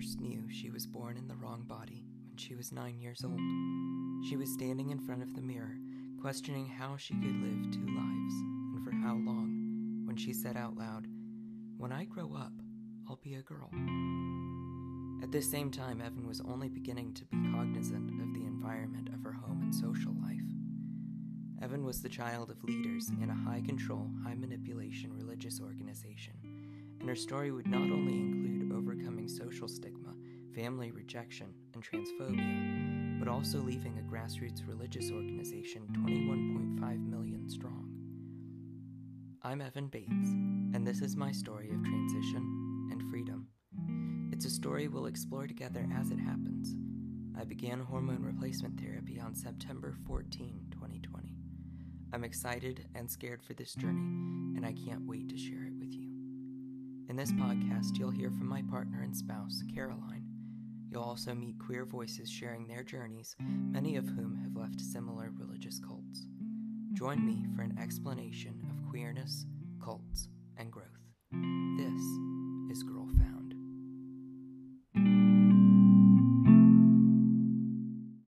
she knew she was born in the wrong body when she was nine years old. She was standing in front of the mirror, questioning how she could live two lives and for how long, when she said out loud, When I grow up, I'll be a girl. At this same time, Evan was only beginning to be cognizant of the environment of her home and social life. Evan was the child of leaders in a high control, high manipulation religious organization, and her story would not only include overcoming social stigma, family rejection, and transphobia, but also leaving a grassroots religious organization 21.5 million strong. I'm Evan Bates, and this is my story of transition and freedom. It's a story we'll explore together as it happens. I began hormone replacement therapy on September 14, 2020. I'm excited and scared for this journey, and I can't wait to share it with you. In this podcast, you'll hear from my partner and spouse, Caroline. You'll also meet queer voices sharing their journeys, many of whom have left similar religious cults. Join me for an explanation of queerness, cults, and growth.